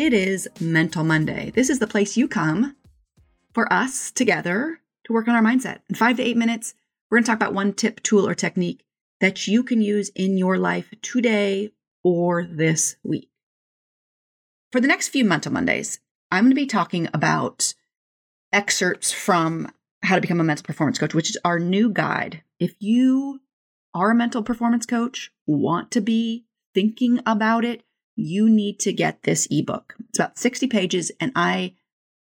It is Mental Monday. This is the place you come for us together to work on our mindset. In five to eight minutes, we're going to talk about one tip, tool, or technique that you can use in your life today or this week. For the next few Mental Mondays, I'm going to be talking about excerpts from How to Become a Mental Performance Coach, which is our new guide. If you are a mental performance coach, want to be thinking about it, you need to get this ebook. It's about 60 pages, and I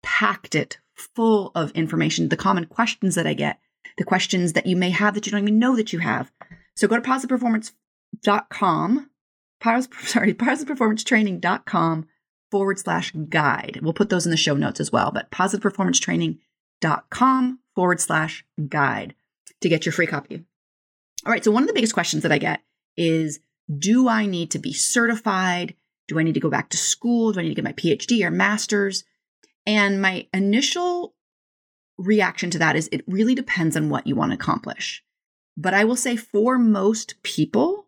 packed it full of information, the common questions that I get, the questions that you may have that you don't even know that you have. So go to positiveperformance.com, sorry, positiveperformancetraining.com forward slash guide. We'll put those in the show notes as well, but positiveperformancetraining.com forward slash guide to get your free copy. All right. So one of the biggest questions that I get is, do I need to be certified? Do I need to go back to school? Do I need to get my PhD or master's? And my initial reaction to that is it really depends on what you want to accomplish. But I will say for most people,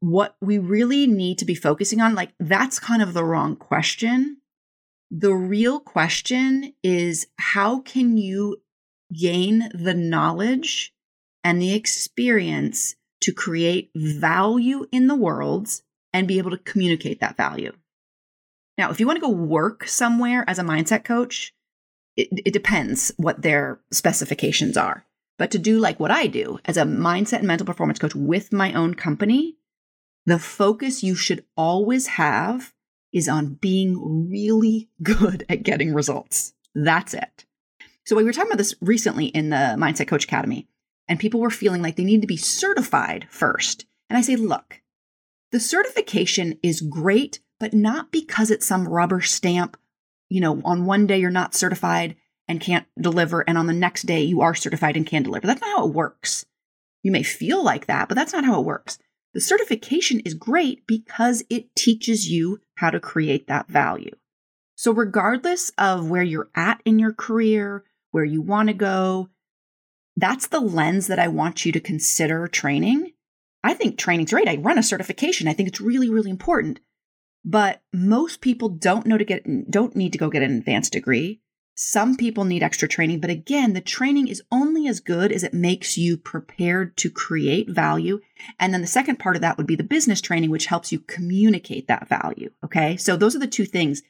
what we really need to be focusing on, like that's kind of the wrong question. The real question is how can you gain the knowledge and the experience to create value in the world and be able to communicate that value. Now, if you want to go work somewhere as a mindset coach, it, it, depends what their specifications are. But to do like what I do as a mindset and mental performance coach with my own company, the focus you should always have is on being really good at getting results. That's it. So we were talking about this recently in the Mindset Coach Academy and people were feeling like they need to be certified first. And I say, look, the certification is great, but not because it's some rubber stamp. You know, on one day you're not certified and can't deliver, and on the next day you are certified and can deliver. That's not how it works. You may feel like that, but that's not how it works. The certification is great because it teaches you how to create that value. So, regardless of where you're at in your career, where you want to go, that's the lens that I want you to consider training. I think training's great. I run a certification. I think it's really, really important. But most people don't know to get don't need to go get an advanced degree. Some people need extra training, but again, the training is only as good as it makes you prepared to create value. And then the second part of that would be the business training, which helps you communicate that value. Okay. So those are the two things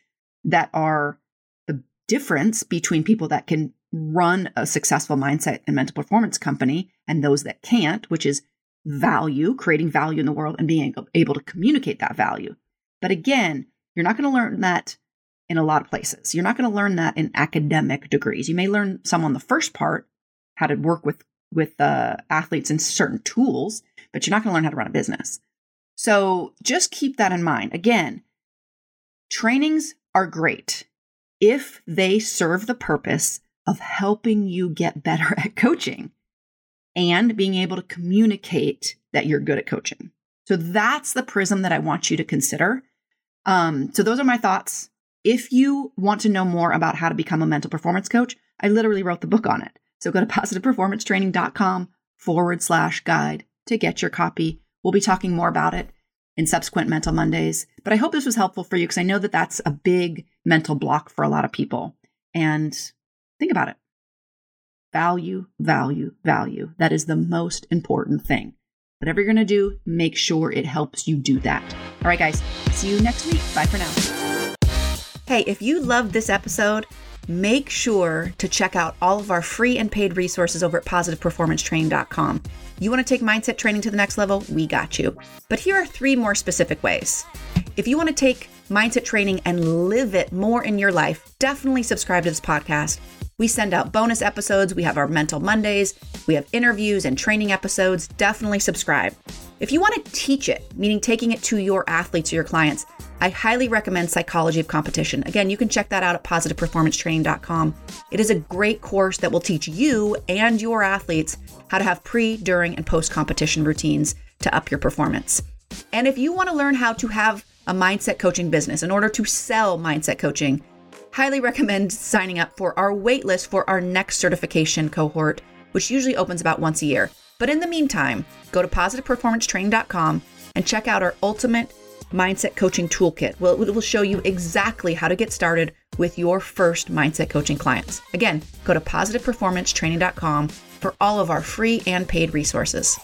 that are the difference between people that can run a successful mindset and mental performance company and those that can't, which is value, creating value in the world and being able to communicate that value. But again, you're not going to learn that in a lot of places. You're not going to learn that in academic degrees. You may learn some on the first part, how to work with with uh, athletes and certain tools, but you're not going to learn how to run a business. So just keep that in mind. Again, trainings are great if they serve the purpose of helping you get better at coaching and being able to communicate that you're good at coaching. So that's the prism that I want you to consider. Um, so those are my thoughts. If you want to know more about how to become a mental performance coach, I literally wrote the book on it. So go to positiveperformancetraining.com forward slash guide to get your copy. We'll be talking more about it in subsequent Mental Mondays. But I hope this was helpful for you because I know that that's a big mental block for a lot of people. And Think about it. Value, value, value. That is the most important thing. Whatever you're going to do, make sure it helps you do that. All right, guys. See you next week. Bye for now. Hey, if you loved this episode, make sure to check out all of our free and paid resources over at positiveperformancetraining.com. You want to take mindset training to the next level? We got you. But here are three more specific ways. If you want to take mindset training and live it more in your life, definitely subscribe to this podcast we send out bonus episodes. We have our Mental Mondays. We have interviews and training episodes. Definitely subscribe. If you want to teach it, meaning taking it to your athletes or your clients, I highly recommend Psychology of Competition. Again, you can check that out at positiveperformancetraining.com. It is a great course that will teach you and your athletes how to have pre, during, and post competition routines to up your performance. And if you want to learn how to have a mindset coaching business in order to sell mindset coaching, highly recommend signing up for our waitlist for our next certification cohort, which usually opens about once a year. But in the meantime, go to positiveperformancetraining.com and check out our ultimate mindset coaching toolkit. Well, it will show you exactly how to get started with your first mindset coaching clients. Again, go to positiveperformancetraining.com for all of our free and paid resources.